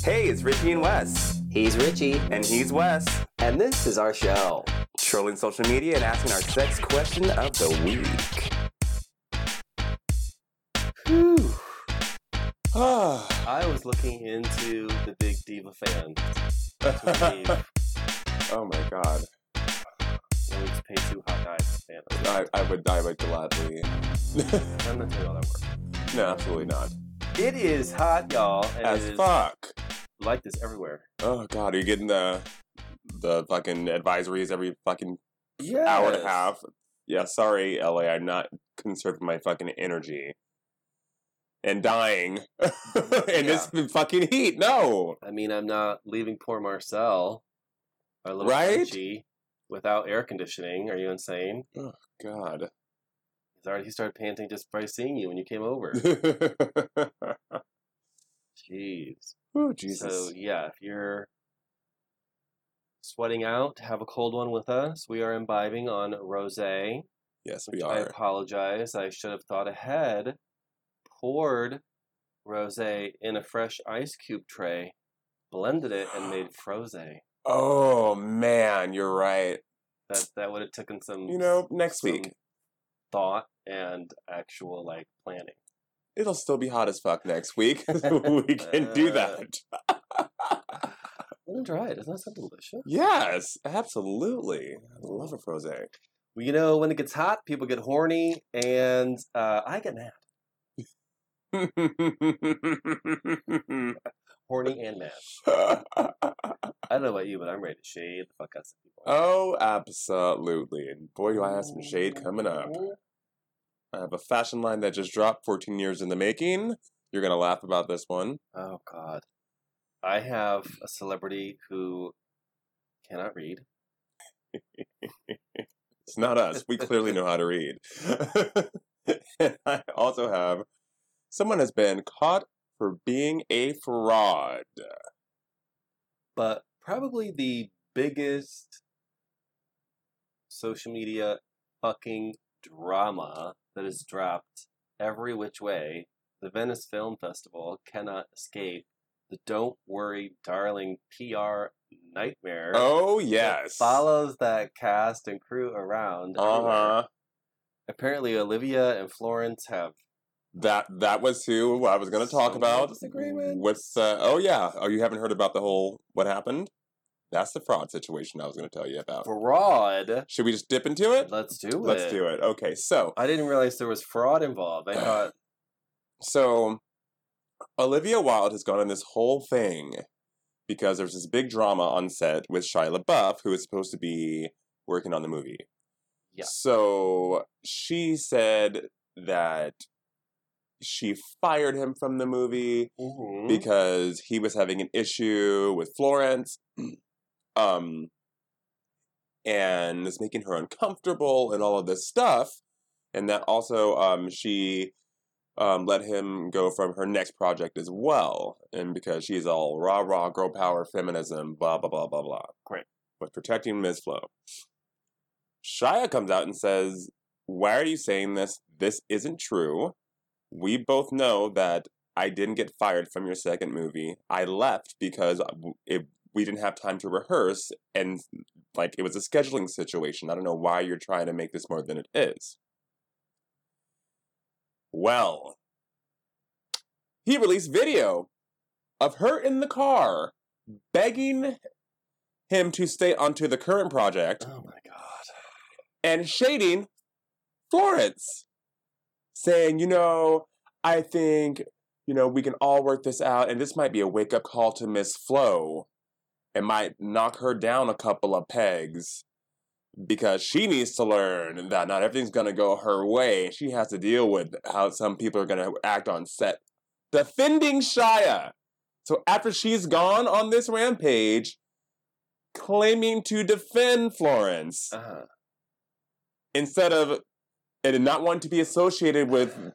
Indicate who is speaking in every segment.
Speaker 1: Hey, it's Richie and Wes.
Speaker 2: He's Richie,
Speaker 1: And he's Wes.
Speaker 2: and this is our show.
Speaker 1: Trolling social media and asking our sex question of the week.
Speaker 2: Whew.
Speaker 1: Ah,
Speaker 3: I was looking into the Big Diva fan. to believe
Speaker 1: oh my god.
Speaker 3: we just pay two hot guys fan.
Speaker 1: I, I would I would gladly.
Speaker 3: I'm not doing all that work.
Speaker 1: no, absolutely not.
Speaker 3: It is hot, y'all,
Speaker 1: As
Speaker 3: it is
Speaker 1: fuck.
Speaker 3: Like this everywhere.
Speaker 1: Oh god, are you getting the the fucking advisories every fucking
Speaker 3: Yeah,
Speaker 1: hour and a half? Yeah, sorry, LA, I'm not conserving my fucking energy. And dying in this fucking heat. No.
Speaker 3: I mean, I'm not leaving poor Marcel, our little
Speaker 1: Right?
Speaker 3: Without air conditioning. Are you insane?
Speaker 1: Oh God.
Speaker 3: He's already he started panting just by seeing you when you came over. Jeez.
Speaker 1: Oh, Jesus.
Speaker 3: So yeah, if you're sweating out, have a cold one with us. We are imbibing on rosé.
Speaker 1: yes, we
Speaker 3: which I apologize. I should have thought ahead. Poured rosé in a fresh ice cube tray, blended it, and made frosé.
Speaker 1: Oh, man, you're right.
Speaker 3: That that would have taken some
Speaker 1: You know, next week,
Speaker 3: thought and actual like planning.
Speaker 1: It'll still be hot as fuck next week. we can do that.
Speaker 3: I'm gonna try it. Doesn't that sound delicious?
Speaker 1: Yes, absolutely. I love a frosé.
Speaker 3: Well, you know, when it gets hot, people get horny, and uh, I get mad. Horny and mad. I don't know about you, but I'm ready to shade the fuck out some people.
Speaker 1: oh, absolutely. And boy, do I have some shade coming up. I have a fashion line that just dropped 14 years in the making. You're going to laugh about this one.
Speaker 3: Oh God, I have a celebrity who cannot read.
Speaker 1: It's not us. We clearly know how to read. and I also have someone has been caught for being a fraud.
Speaker 3: but probably the biggest social media fucking drama that is dropped every which way. The Venice Film Festival cannot escape the "Don't Worry, Darling" PR nightmare.
Speaker 1: Oh,
Speaker 3: that
Speaker 1: yes.
Speaker 3: follows that cast and crew around.
Speaker 1: Uh huh.
Speaker 3: Apparently, Olivia and Florence have
Speaker 1: That that was who I was going to talk about.
Speaker 3: disagreements.
Speaker 1: With uh, oh yeah, oh you haven't heard about the whole what happened? That's the fraud situation I was going to tell you about.
Speaker 3: fraud.
Speaker 1: Should we just dip into it?
Speaker 3: Let's do it.
Speaker 1: Let's do it. Okay, so
Speaker 3: I didn't realize there was fraud involved. I thought
Speaker 1: so Olivia Wilde has gone on this whole thing because there's this big drama on set with Shia LaBeouf, who is supposed to be working on the movie.
Speaker 3: Yeah.
Speaker 1: So she said that she fired him from the movie
Speaker 3: mhm.
Speaker 1: because he was having an issue with Florence, um, and is making her uncomfortable and all of this stuff, and that also um, she um, let him go from her next project as well, and because she's all rah rah girl power feminism blah blah blah blah blah.
Speaker 3: Great.
Speaker 1: But protecting Ms. Flo. Shia comes out and says, "Why are you saying this? This isn't true. We both know that I didn't get fired from your second movie. I left because it, we didn't have time to rehearse, and like it was a scheduling situation. I don't know why you're trying to make this more than it is. Well, he released video of her in the car begging him to stay onto the current project
Speaker 3: Oh my god.
Speaker 1: and shading Florence, saying, you know, I think, you know, we can all work this out, and this might be a wake up call to Miss Flo. It might knock her down a couple of pegs because she needs to learn that not everything's going to go her way. She has to deal with how some people are going to act on set. Defending Shia. So after she's gone on this rampage, claiming to defend Florence
Speaker 3: Uh-huh.
Speaker 1: instead of and not wanting to be associated with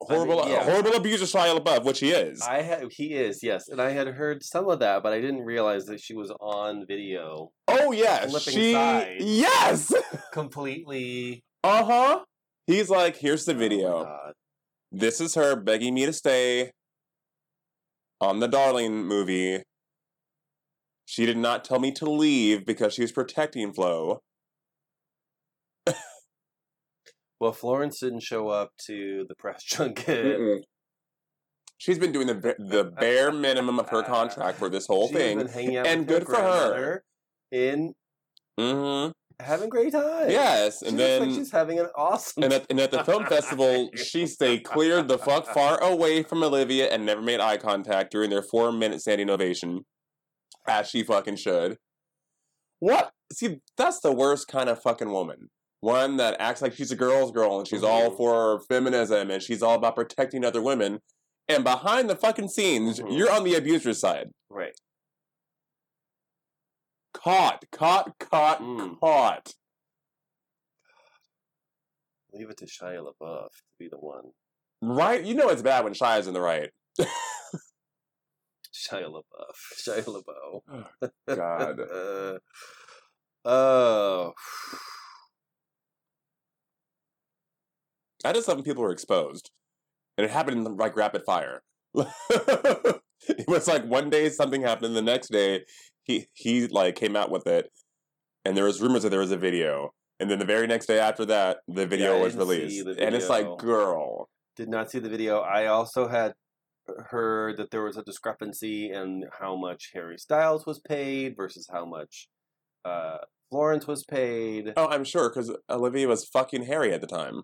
Speaker 1: horrible
Speaker 3: yeah.
Speaker 1: horrible abuser Shia LaBeouf, which he is.
Speaker 3: I had he is yes, and I had heard some of that, but I didn't realize that she was on video,
Speaker 1: oh yeah,
Speaker 3: flipping
Speaker 1: she
Speaker 3: sides.
Speaker 1: yes,
Speaker 3: completely.
Speaker 1: uh huh. He's like, here's the
Speaker 3: Oh
Speaker 1: video.
Speaker 3: God.
Speaker 1: this is her begging me to stay. on the Darling movie, she did not tell me to leave because she was protecting Flo.
Speaker 3: Well, Florence didn't show up to the press junket.
Speaker 1: Mm-mm. She's been doing the the bare minimum of her contract for this whole
Speaker 3: She's
Speaker 1: thing.
Speaker 3: been hanging out
Speaker 1: and good for her.
Speaker 3: In
Speaker 1: hmm
Speaker 3: having great time.
Speaker 1: Yes,
Speaker 3: She
Speaker 1: and
Speaker 3: looks
Speaker 1: then
Speaker 3: like she's having an awesome.
Speaker 1: and at, and at the film festival, she stayed clear the fuck far away from Olivia and never made eye contact during their four minute standing ovation, as she fucking should. What? See, that's the worst kind of fucking woman. One that acts like she's a girl's girl and she's all
Speaker 3: Mhm.
Speaker 1: for feminism and she's all about protecting other women. And behind the fucking scenes,
Speaker 3: Mhm.
Speaker 1: you're on the abuser's side.
Speaker 3: right.
Speaker 1: Caught, caught, caught,
Speaker 3: Mm.
Speaker 1: caught.
Speaker 3: Leave it to Shia LaBeouf to be the one.
Speaker 1: Right? You know it's bad when Shia's in the right.
Speaker 3: Shia LaBeouf. Shia LaBeouf.
Speaker 1: God.
Speaker 3: Uh, oh.
Speaker 1: I just love when people are exposed. And it happened in like rapid fire. it was like one day something happened, the next day he he like came out with it, and there was rumors that there was a video, and then the very next day after that, the video
Speaker 3: I
Speaker 1: was released,
Speaker 3: the
Speaker 1: and it's like, girl,
Speaker 3: Did not see the video. I also had heard that there was a discrepancy in how much Harry Styles was paid versus how much uh, Florence was paid.
Speaker 1: oh, I'm sure because Olivia was fucking Harry at the time.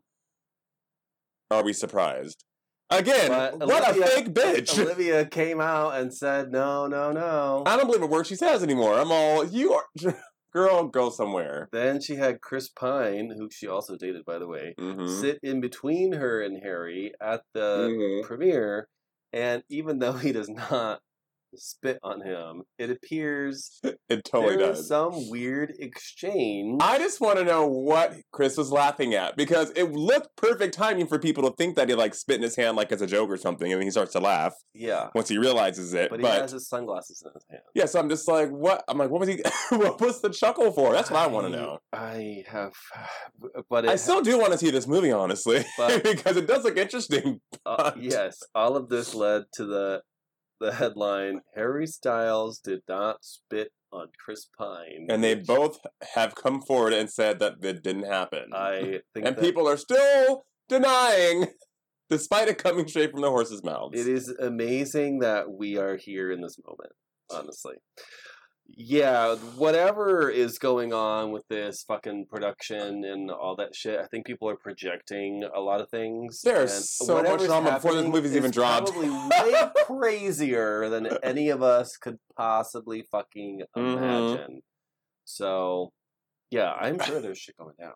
Speaker 1: Are we surprised? Again,
Speaker 3: But
Speaker 1: what
Speaker 3: Olivia-
Speaker 1: a fake bitch!
Speaker 3: Olivia came out and said, "No, no, no."
Speaker 1: I don't believe a word she says anymore. I'm all you are, girl. Go somewhere.
Speaker 3: Then she had Chris Pine, who she also dated, by the way,
Speaker 1: hmm
Speaker 3: sit in between her and Harry at the
Speaker 1: Mhm.
Speaker 3: premiere, and even though he does not spit on him, it appears
Speaker 1: It totally
Speaker 3: there
Speaker 1: does.
Speaker 3: some weird exchange.
Speaker 1: I just want to know what Chris was laughing at because it looked perfect timing for people to think that he like spit in his hand like as a joke or something, and then he starts to laugh
Speaker 3: yeah,
Speaker 1: once he realizes it.
Speaker 3: but
Speaker 1: But,
Speaker 3: he has his sunglasses in his hand.
Speaker 1: yeah, so I'm just like, what? I'm like, what was he? what was the chuckle for? That's what I want to know.
Speaker 3: I have, but it,
Speaker 1: I still do want to see this movie, honestly,
Speaker 3: But-
Speaker 1: because it does look interesting.
Speaker 3: uh, yes, all of this led to the the headline: Harry Styles did not spit on Chris Pine,
Speaker 1: And they both have come forward and said that it didn't happen.
Speaker 3: I think
Speaker 1: and
Speaker 3: that
Speaker 1: people are still denying, despite it coming straight from the horse's mouths.
Speaker 3: It is amazing that we are here in this moment, honestly. Yeah, whatever is going on with this fucking production and all that shit, I think people are projecting a lot of things.
Speaker 1: There's so much drama before this movie's even dropped.
Speaker 3: Probably way crazier than any of us could possibly fucking
Speaker 1: Mhm.
Speaker 3: imagine. So, yeah, I'm sure there's shit going down,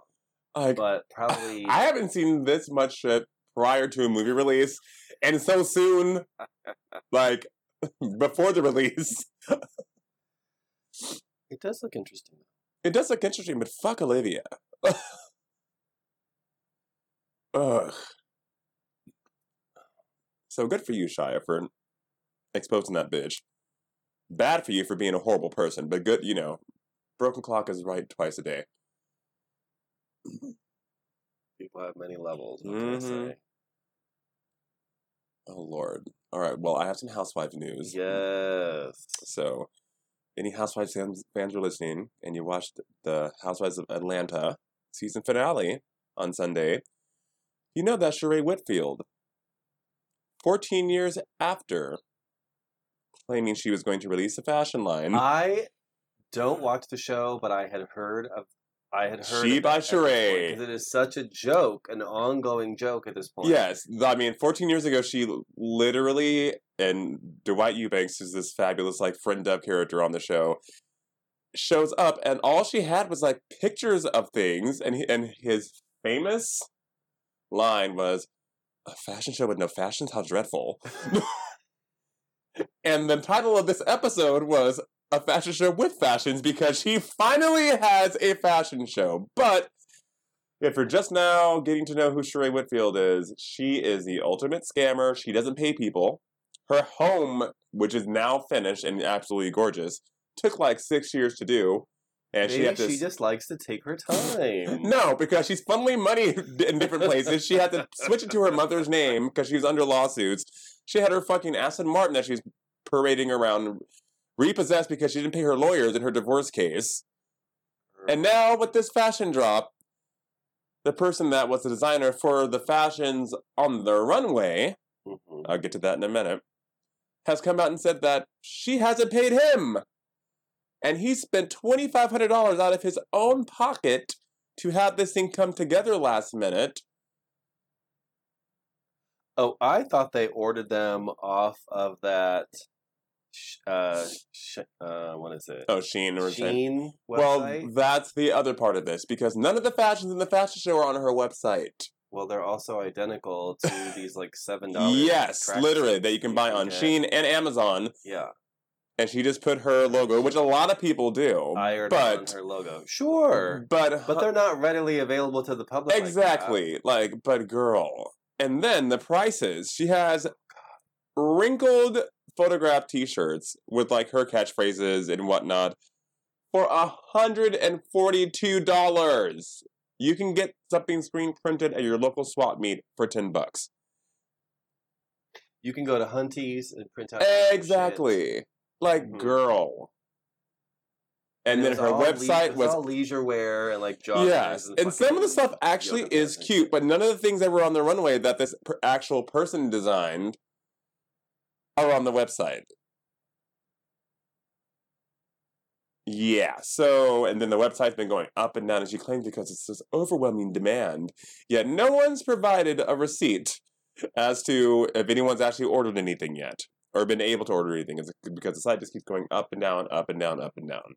Speaker 1: Like,
Speaker 3: but probably
Speaker 1: I haven't seen this much shit prior to a movie release, and so soon, like before the release.
Speaker 3: It does look interesting.
Speaker 1: It does look interesting, but fuck Olivia. Ugh. So good for you, Shia, for exposing that bitch. Bad for you for being a horrible person, but good, you know, broken clock is right twice a day.
Speaker 3: People have many levels. What can I
Speaker 1: Mhm.
Speaker 3: say?
Speaker 1: Oh Lord. All right. Well, I have some housewife news.
Speaker 3: Yes.
Speaker 1: So, any Housewives fans, fans are listening, and you watched the Housewives of Atlanta season finale on Sunday, you know that Sheree Whitfield, 14 years after claiming she was going to release a fashion line,
Speaker 3: I don't watch the show, but I had heard of. I had heard
Speaker 1: She
Speaker 3: of
Speaker 1: by
Speaker 3: it at point,
Speaker 1: Sheree.
Speaker 3: 'cause It is such a joke, an ongoing joke at this point.
Speaker 1: Yes, I mean, 14 years ago, she literally, and Dwight Eubanks is this fabulous, like, friend dub character on the show, shows up, and all she had was, like, pictures of things, and, he, and his famous line was, a fashion show with no fashions? How dreadful. and the title of this episode was a fashion show with fashions because she finally has a fashion show. But if you're just now getting to know who Sheree Whitfield is, she is the ultimate scammer. She doesn't pay people. Her home, which is now finished and absolutely gorgeous, took like six years to do. And
Speaker 3: Maybe
Speaker 1: she had to
Speaker 3: she just likes to take her time.
Speaker 1: no, because she's funneling money in different places. She had to switch it to her mother's name because she was under lawsuits. She had her fucking Aston Martin that she's parading around repossessed because she didn't pay her lawyers in her divorce case. And now with this fashion drop, the person that was the designer for the fashions on the runway,
Speaker 3: Mhm.
Speaker 1: I'll get to that in a minute, has come out and said that she hasn't paid him. And he spent $2,500 out of his own pocket to have this thing come together last minute.
Speaker 3: Oh, I thought they ordered them off of that. Sh- Uh, sh- uh, what is it?
Speaker 1: Oh, Shein or.
Speaker 3: Shein
Speaker 1: Well, that's the other part of this because none of the fashions in the fashion show are on her website.
Speaker 3: Well, they're also identical to these like seven dollars.
Speaker 1: Yes, literally, that you can buy on Shein and Amazon.
Speaker 3: Yeah,
Speaker 1: And she just put her logo, which a lot of people do.
Speaker 3: ironed
Speaker 1: but
Speaker 3: her logo. Sure,
Speaker 1: but
Speaker 3: but they're not readily available to the public. like
Speaker 1: exactly like, but girl. And then the prices. She has wrinkled photograph T-shirts with like her catchphrases and whatnot for a hundred and forty-two dollars. You can get something screen printed at your local swap meet for ten bucks.
Speaker 3: You can go to Hunties and print out.
Speaker 1: Exactly. Like,
Speaker 3: Mhm.
Speaker 1: girl. And then her website
Speaker 3: it's
Speaker 1: was
Speaker 3: all leisure wear and like joggers.
Speaker 1: yes, and some of the stuff actually is cute, but none of the things that were on the runway that this per- actual person designed are on the website. Yeah, so and then the website's been going up and down as she claims because it's this overwhelming demand. Yet no one's provided a receipt as to if anyone's actually ordered anything yet or been able to order anything because the site just keeps going up and down, up and down, up and down.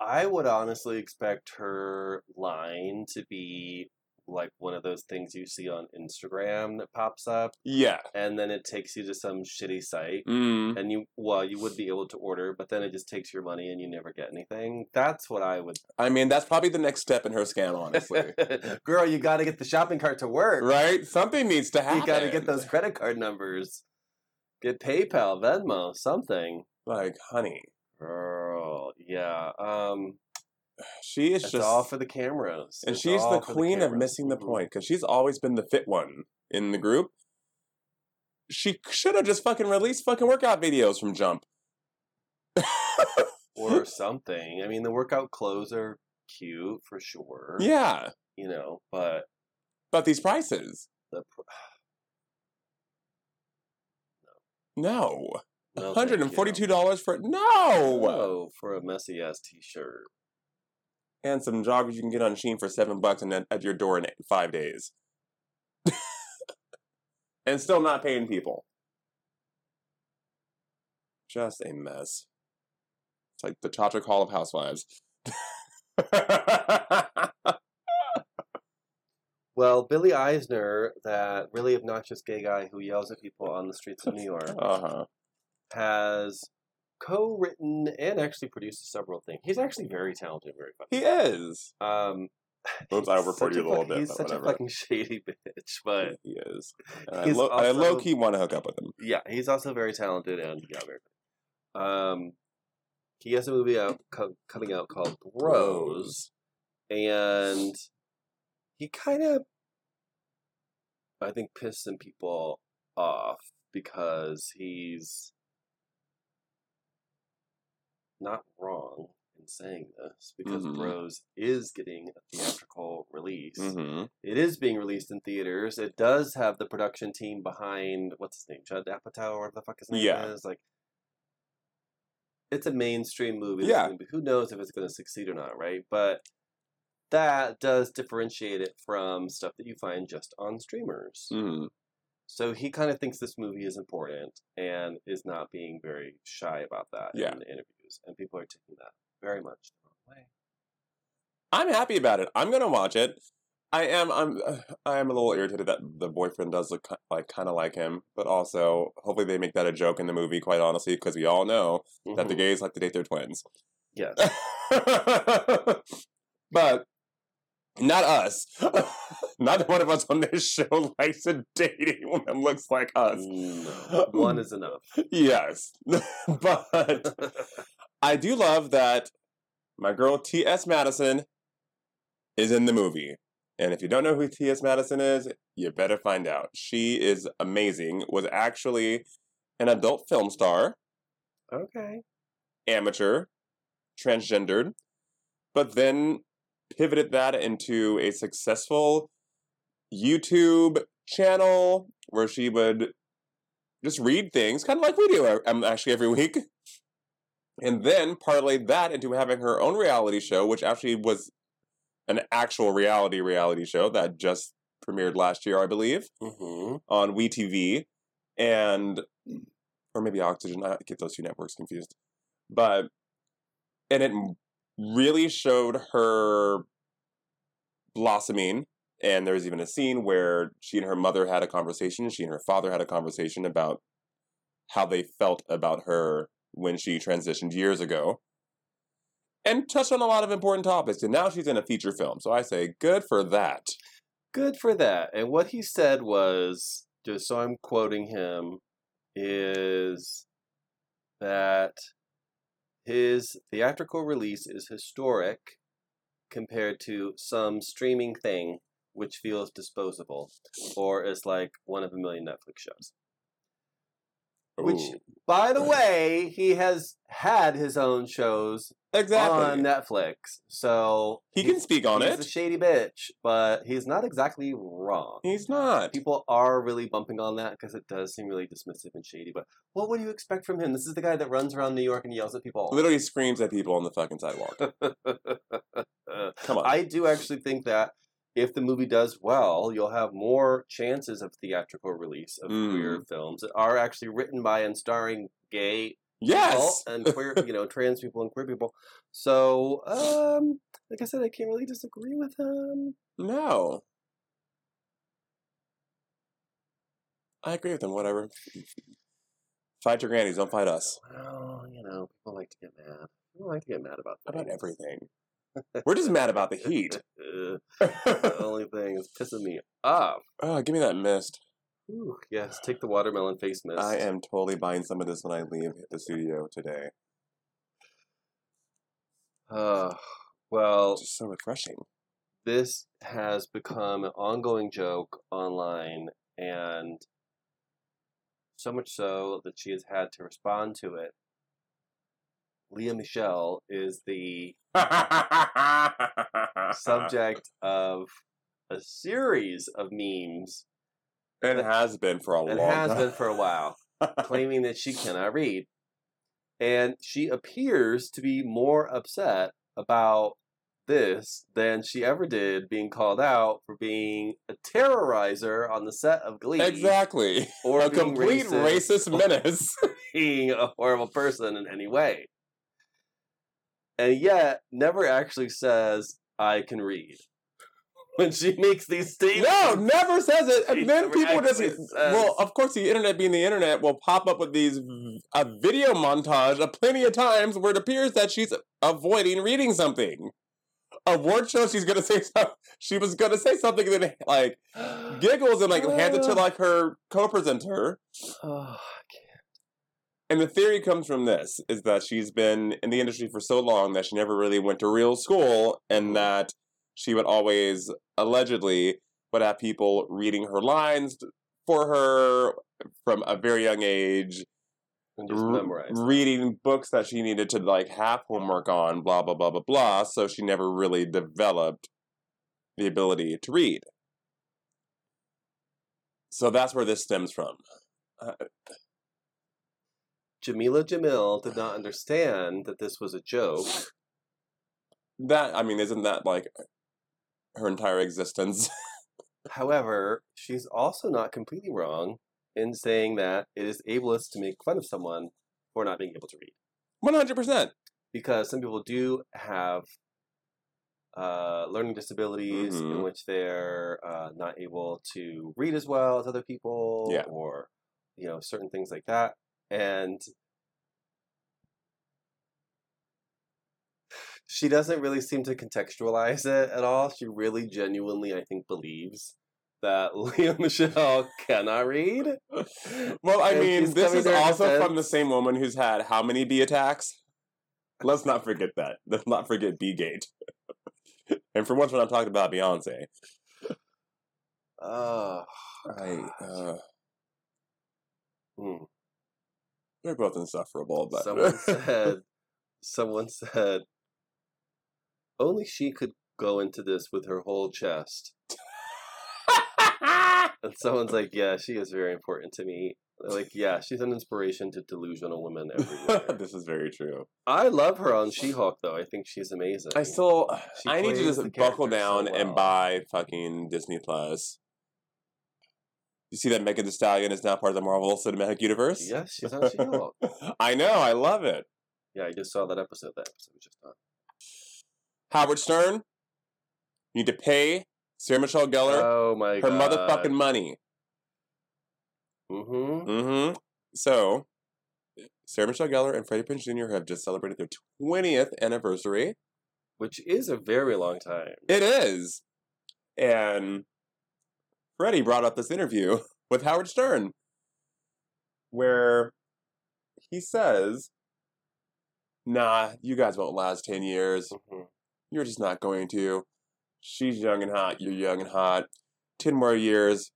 Speaker 3: I would honestly expect her line to be like one of those things you see on Instagram that pops up,
Speaker 1: Yeah.
Speaker 3: and then it takes you to some shitty site.
Speaker 1: Mm.
Speaker 3: And you, well, you would be able to order, but then it just takes your money and you never get anything. That's what I would.
Speaker 1: I mean, that's probably the next step in her scam, honestly.
Speaker 3: Girl, you got to get the shopping cart to work.
Speaker 1: right? Something needs to happen.
Speaker 3: You got to get those credit card numbers. Get PayPal, Venmo, something.
Speaker 1: Like, honey,
Speaker 3: Girl, yeah. Um,
Speaker 1: she is
Speaker 3: it's
Speaker 1: just.
Speaker 3: all for the cameras.
Speaker 1: and
Speaker 3: It's
Speaker 1: she's the queen of missing the
Speaker 3: Mhm.
Speaker 1: point because she's always been the fit one in the group. She should have just fucking released fucking workout videos from Jump.
Speaker 3: or something. I mean, the workout clothes are cute for sure.
Speaker 1: yeah,
Speaker 3: You know, but
Speaker 1: but these prices,
Speaker 3: the pr-
Speaker 1: no,
Speaker 3: no,
Speaker 1: hundred and forty-two dollars for
Speaker 3: you.
Speaker 1: no,
Speaker 3: Oh, for a messy ass t-shirt.
Speaker 1: And some joggers you can get on Shein for seven bucks and then at your door in five days, and still not paying people. Just a mess. It's like the Chatric Hall of Housewives.
Speaker 3: Well, Billy Eichner, that really obnoxious gay guy who yells at people on the streets of New York,
Speaker 1: uh huh.
Speaker 3: has co-written and actually produced several things. He's actually very talented, very funny.
Speaker 1: He is.
Speaker 3: Um,
Speaker 1: Oops, I
Speaker 3: he's
Speaker 1: you a little
Speaker 3: fuck-
Speaker 1: bit.
Speaker 3: He's
Speaker 1: but
Speaker 3: such
Speaker 1: whatever.
Speaker 3: a fucking shady bitch, but
Speaker 1: he is. I, lo- I low key want to hook up with him.
Speaker 3: yeah, he's also very talented and yeah, very. Um, he has a movie out co- coming out called Bros, and he kind of, I think, pissed some people off because he's not wrong in saying this because
Speaker 1: Mhm.
Speaker 3: Bros is getting a theatrical release.
Speaker 1: Mm-hmm.
Speaker 3: It is being released in theaters. It does have the production team behind what's his name, Judd Apatow, or whatever the fuck his name
Speaker 1: Yeah.
Speaker 3: is. Like, it's a mainstream movie.
Speaker 1: Yeah.
Speaker 3: Yeah. Who knows if it's going to succeed or not, right? But that does differentiate it from stuff that you find just on streamers.
Speaker 1: Mm-hmm.
Speaker 3: So he kind of thinks this movie is important and is not being very shy about that
Speaker 1: Yeah.
Speaker 3: in the And people are taking that very much the wrong way.
Speaker 1: I'm happy about it. I'm gonna watch it. I am. I'm. I am a little irritated that the boyfriend does look like kind of like him, but also hopefully they make that a joke in the movie. Quite honestly, because we all know that the
Speaker 3: Mhm.
Speaker 1: gays like to date their twins.
Speaker 3: Yes.
Speaker 1: but not us. not one of us on this show likes a dating anyone that looks like us.
Speaker 3: No, one is enough.
Speaker 1: Yes. but I do love that my girl T.S. Madison is in the movie. And if you don't know who T.S. Madison is, you better find out. She is amazing. Was actually an adult film star,
Speaker 3: Okay.
Speaker 1: amateur, transgendered, but then pivoted that into a successful YouTube channel where she would just read things, kind of like we do um, actually every week. And then parlayed that into having her own reality show, which actually was an actual reality reality show that just premiered last year, I believe,
Speaker 3: Mm-hmm.
Speaker 1: on WeTV and or maybe Oxygen. I get those two networks confused. But and it really showed her blossoming. And there's even a scene where she and her mother had a conversation. She and her father had a conversation about how they felt about her when she transitioned years ago. And touched on a lot of important topics. And now she's in a feature film. So I say, good for that.
Speaker 3: Good for that. And what he said was, just so I'm quoting him, is that his theatrical release is historic compared to some streaming thing which feels disposable or is like one of a million Netflix shows. Which,
Speaker 1: Ooh.
Speaker 3: by the way, he has had his own shows
Speaker 1: exactly.
Speaker 3: on Netflix. So
Speaker 1: he can speak on
Speaker 3: he's
Speaker 1: it.
Speaker 3: a shady bitch, but he's not exactly wrong.
Speaker 1: He's not.
Speaker 3: People are really bumping on that because it does seem really dismissive and shady. But what would you expect from him? This is the guy that runs around New York and yells at people.
Speaker 1: Literally screams at people on the fucking sidewalk. Come on.
Speaker 3: I do actually think that if the movie does well, you'll have more chances of theatrical release of
Speaker 1: Mm.
Speaker 3: queer films that are actually written by and starring gay
Speaker 1: yes.
Speaker 3: people and queer, you know, trans people and queer people. So, um, like I said, I can't really disagree with him.
Speaker 1: No. I agree with him. Whatever. Fight your grannies. Don't fight us.
Speaker 3: Well, you know, people like to get mad. People like to get mad about
Speaker 1: About everything. We're just mad about the heat.
Speaker 3: The only thing is pissing me off.
Speaker 1: oh, give me that mist.
Speaker 3: Ooh, yes, take the watermelon face mist.
Speaker 1: I am totally buying some of this when I leave the studio today.
Speaker 3: Uh, well,
Speaker 1: It's just so refreshing.
Speaker 3: this has become an ongoing joke online, and so much so that she has had to respond to it. Lea Michele is the subject of a series of memes
Speaker 1: It has been for a
Speaker 3: and
Speaker 1: long
Speaker 3: has
Speaker 1: time.
Speaker 3: been for a while, claiming that she cannot read. And she appears to be more upset about this than she ever did being called out for being a terrorizer on the set of Glee.
Speaker 1: exactly.
Speaker 3: Or
Speaker 1: a complete
Speaker 3: racist.
Speaker 1: racist menace.
Speaker 3: being a horrible person in any way. And yet, never actually says, I can read. When she makes these statements.
Speaker 1: No, never says it. And then people just
Speaker 3: says.
Speaker 1: well, of course, the internet being the internet will pop up with these a video montage of plenty of times where it appears that she's avoiding reading something. A word show she's gonna say something. She was gonna say something and then like giggles and like hands it to uh. like her co-presenter.
Speaker 3: Oh,
Speaker 1: And the theory comes from this: is that she's been in the industry for so long that she never really went to real school, and mm-hmm. that she would always allegedly would have people reading her lines for her from a very young age,
Speaker 3: and just
Speaker 1: r-
Speaker 3: memorize.
Speaker 1: reading books that she needed to like have homework on, blah blah blah blah blah. So she never really developed the ability to read. So that's where this stems from.
Speaker 3: Uh, Jameela Jamil did not understand that this was a joke.
Speaker 1: That I mean, isn't that like her entire existence?
Speaker 3: However, she's also not completely wrong in saying that it is ableist to make fun of someone for not being able to read.
Speaker 1: One hundred percent.
Speaker 3: Because some people do have uh, learning disabilities in
Speaker 1: Mhm.
Speaker 3: which they're uh, not able to read as well as other people,
Speaker 1: Yeah.
Speaker 3: or you know certain things like that. And she doesn't really seem to contextualize it at all. She really genuinely, I think, believes that Lea Michele cannot read.
Speaker 1: Well, I
Speaker 3: And
Speaker 1: mean, this is also from the same woman who's had how many bee attacks? Let's not forget that. Let's not forget B Gate. and for once, when I'm talking about Beyonce,
Speaker 3: Oh,
Speaker 1: I uh,
Speaker 3: hmm.
Speaker 1: They're both insufferable, but
Speaker 3: Someone said, someone said, only she could go into this with her whole chest. And someone's like, yeah, she is very important to me. They're like, yeah, she's an inspiration to delusional women everywhere.
Speaker 1: this is very true.
Speaker 3: I love her on She-Hulk, though. I think she's amazing.
Speaker 1: I still,
Speaker 3: She
Speaker 1: I need to just buckle
Speaker 3: character so
Speaker 1: down and buy fucking Disney Plus. You see that Megan Thee Stallion is now part of the Marvel Cinematic Universe?
Speaker 3: Yes, she's on She-Hulk.
Speaker 1: I know, I love it.
Speaker 3: Yeah, I just saw that episode. That episode was just on.
Speaker 1: Howard Stern, you need to pay Sarah Michelle Gellar
Speaker 3: Oh my
Speaker 1: her
Speaker 3: god.
Speaker 1: motherfucking money.
Speaker 3: Mm-hmm.
Speaker 1: Mm-hmm. So, Sarah Michelle Gellar and Freddie Prinze Jr. have just celebrated their 20th anniversary.
Speaker 3: Which is a very long time.
Speaker 1: It is. And Freddie brought up this interview with Howard Stern where he says, Nah, you guys won't last 10 years.
Speaker 3: Mhm.
Speaker 1: You're just not going to. She's young and hot. You're young and hot. 10 more years,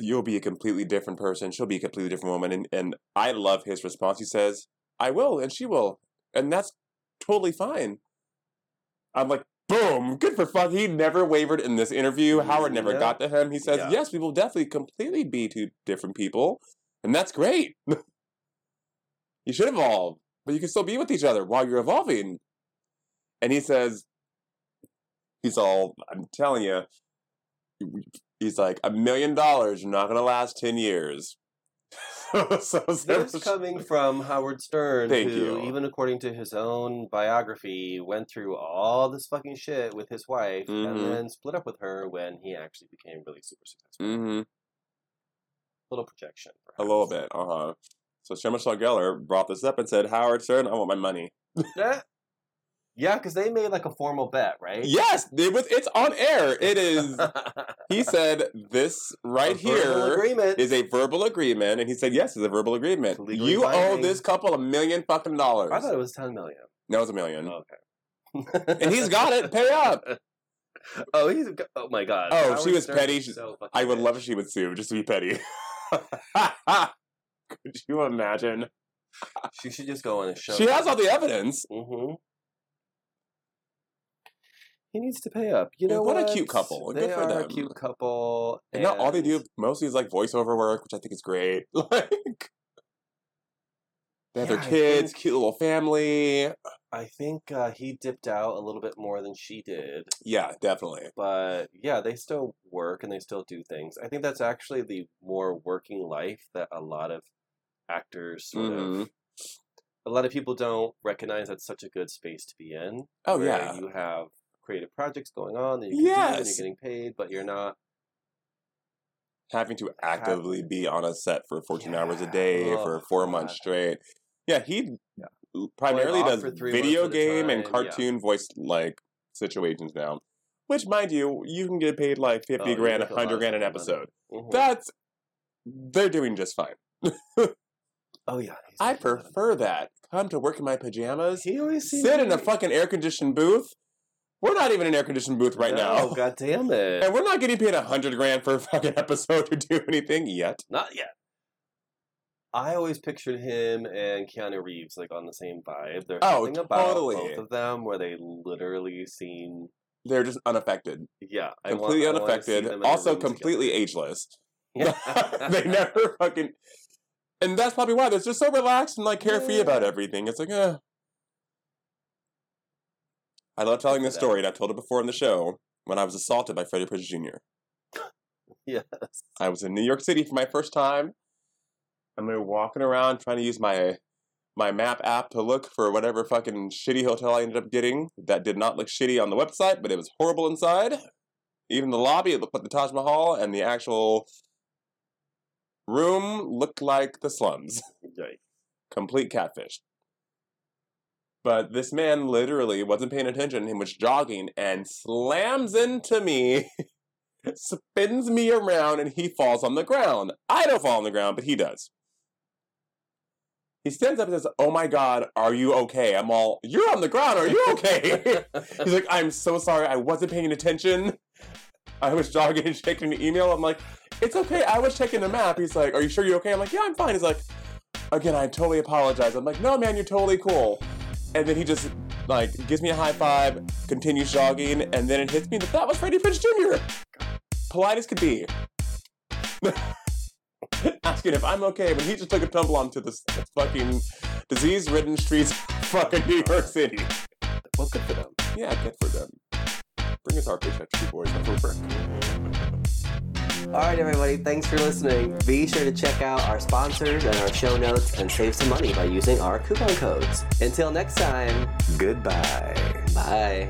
Speaker 1: you'll be a completely different person. She'll be a completely different woman. And, and I love his response. He says, I will, and she will. And that's totally fine. I'm like, boom, good for fuck. He never wavered in this interview. Mm-hmm. Howard never
Speaker 3: Yeah.
Speaker 1: got to him. He says,
Speaker 3: Yeah.
Speaker 1: yes, we will definitely completely be two different people. And that's great. you should evolve, but you can still be with each other while you're evolving. And he says, he's all, I'm telling you, he's like, a million dollars, you're not going to last 10 years. so,
Speaker 3: This coming from Howard Stern,
Speaker 1: Thank
Speaker 3: who,
Speaker 1: you.
Speaker 3: even according to his own biography, went through all this fucking shit with his wife
Speaker 1: Mhm.
Speaker 3: and then split up with her when he actually became really super successful.
Speaker 1: hmm
Speaker 3: Little projection.
Speaker 1: A little bit, uh huh. So Sarah Michelle Gellar brought this up and said, Howard Stern, I want my money.
Speaker 3: Yeah, because they made like a formal bet, right?
Speaker 1: Yes, it was, it's on air. It is. he said, this right here
Speaker 3: agreement
Speaker 1: is a verbal agreement. And he said, yes, it's a verbal agreement.
Speaker 3: Legally
Speaker 1: You owe this couple a million fucking dollars.
Speaker 3: I thought it was ten million.
Speaker 1: no, it's a million.
Speaker 3: Okay.
Speaker 1: And he's got it. Pay up.
Speaker 3: Oh, he's. Oh my god.
Speaker 1: Oh,
Speaker 3: Howard
Speaker 1: she was
Speaker 3: Stern
Speaker 1: petty.
Speaker 3: so
Speaker 1: I would love if she would sue just to be petty. Could you imagine?
Speaker 3: She should just go on a show.
Speaker 1: She has all the evidence.
Speaker 3: Mm-hmm. He needs to pay up. You know
Speaker 1: what
Speaker 3: what?
Speaker 1: a cute couple.
Speaker 3: They
Speaker 1: Good for
Speaker 3: are
Speaker 1: them.
Speaker 3: a cute couple.
Speaker 1: And not all they do mostly is like voiceover work, which I think is great. Like they have
Speaker 3: Yeah,
Speaker 1: their kids,
Speaker 3: think-
Speaker 1: cute little family.
Speaker 3: I think uh, he dipped out a little bit more than she did,
Speaker 1: Yeah, definitely.
Speaker 3: but yeah, they still work and they still do things. I think that's actually the more working life that a lot of actors sort
Speaker 1: Mhm.
Speaker 3: of. A lot of people don't recognize that's such a good space to be in.
Speaker 1: Oh yeah.
Speaker 3: you have creative projects going on that you can do and you're getting paid, but you're not
Speaker 1: Having to actively be on a set for 14 hours a
Speaker 3: Yeah.
Speaker 1: day for four
Speaker 3: God.
Speaker 1: months straight. Yeah, he
Speaker 3: Yeah.
Speaker 1: primarily does video
Speaker 3: months at a
Speaker 1: game and
Speaker 3: time, yeah.
Speaker 1: cartoon voice like situations now. Which, mind you, you can get paid like 50
Speaker 3: Oh,
Speaker 1: grand,
Speaker 3: make a lot
Speaker 1: 100 grand an
Speaker 3: fucking money.
Speaker 1: episode.
Speaker 3: Mhm.
Speaker 1: That's. They're doing just fine.
Speaker 3: oh yeah,
Speaker 1: I
Speaker 3: making a
Speaker 1: prefer that. Come to work in my pajamas.
Speaker 3: He always
Speaker 1: sit in a fucking air conditioned booth. We're not even in an air conditioned booth right
Speaker 3: No,
Speaker 1: now.
Speaker 3: God damn it!
Speaker 1: And we're not getting paid a hundred grand for a fucking episode to do anything yet.
Speaker 3: Not yet. I always pictured him and Keanu Reeves like on the same vibe. There's
Speaker 1: Oh,
Speaker 3: something about
Speaker 1: totally.
Speaker 3: both of them where they literally seem
Speaker 1: They're just unaffected.
Speaker 3: yeah, I want-
Speaker 1: completely
Speaker 3: see
Speaker 1: unaffected. Also
Speaker 3: room together.
Speaker 1: completely ageless.
Speaker 3: Yeah.
Speaker 1: they never fucking and that's probably why they're just so relaxed and like carefree
Speaker 3: Yeah.
Speaker 1: about everything. It's like, eh. I love telling this story, and I've told it before in the show. When I was assaulted by Freddie Prinze Jr.
Speaker 3: Yes.
Speaker 1: I was in New York City for my first time. I'm like walking around trying to use my my map app to look for whatever fucking shitty hotel I ended up getting. That did not look shitty on the website, but it was horrible inside. Even the lobby, it looked like the Taj Mahal, and the actual room looked like the slums.
Speaker 3: Yikes.
Speaker 1: Complete catfish. But this man literally wasn't paying attention and was jogging and slams into me, spins me around, and he falls on the ground. I don't fall on the ground, but he does. He stands up and says, Oh my God, are you okay? I'm all, You're on the ground, are you okay? He's like, I'm so sorry, I wasn't paying attention. I was jogging and checking the email. I'm like, It's okay, I was checking the map. He's like, Are you sure you're okay? I'm like, Yeah, I'm fine. He's like, again, I totally apologize. I'm like, no, man, you're totally cool. And then he just like gives me a high five, continues jogging, and then it hits me that that was Freddie Prinze Jr. Polite as could be. Asking if I'm okay when he just took a tumble onto the fucking disease-ridden streets of fucking New York City.
Speaker 4: Well, good for them.
Speaker 1: Yeah, good for them. Bring us our paycheck, you boys. That's what we're
Speaker 3: All right, everybody, thanks for listening. Be sure to check out our sponsors and our show notes and save some money by using our coupon codes. Until next time,
Speaker 4: Goodbye.
Speaker 3: bye.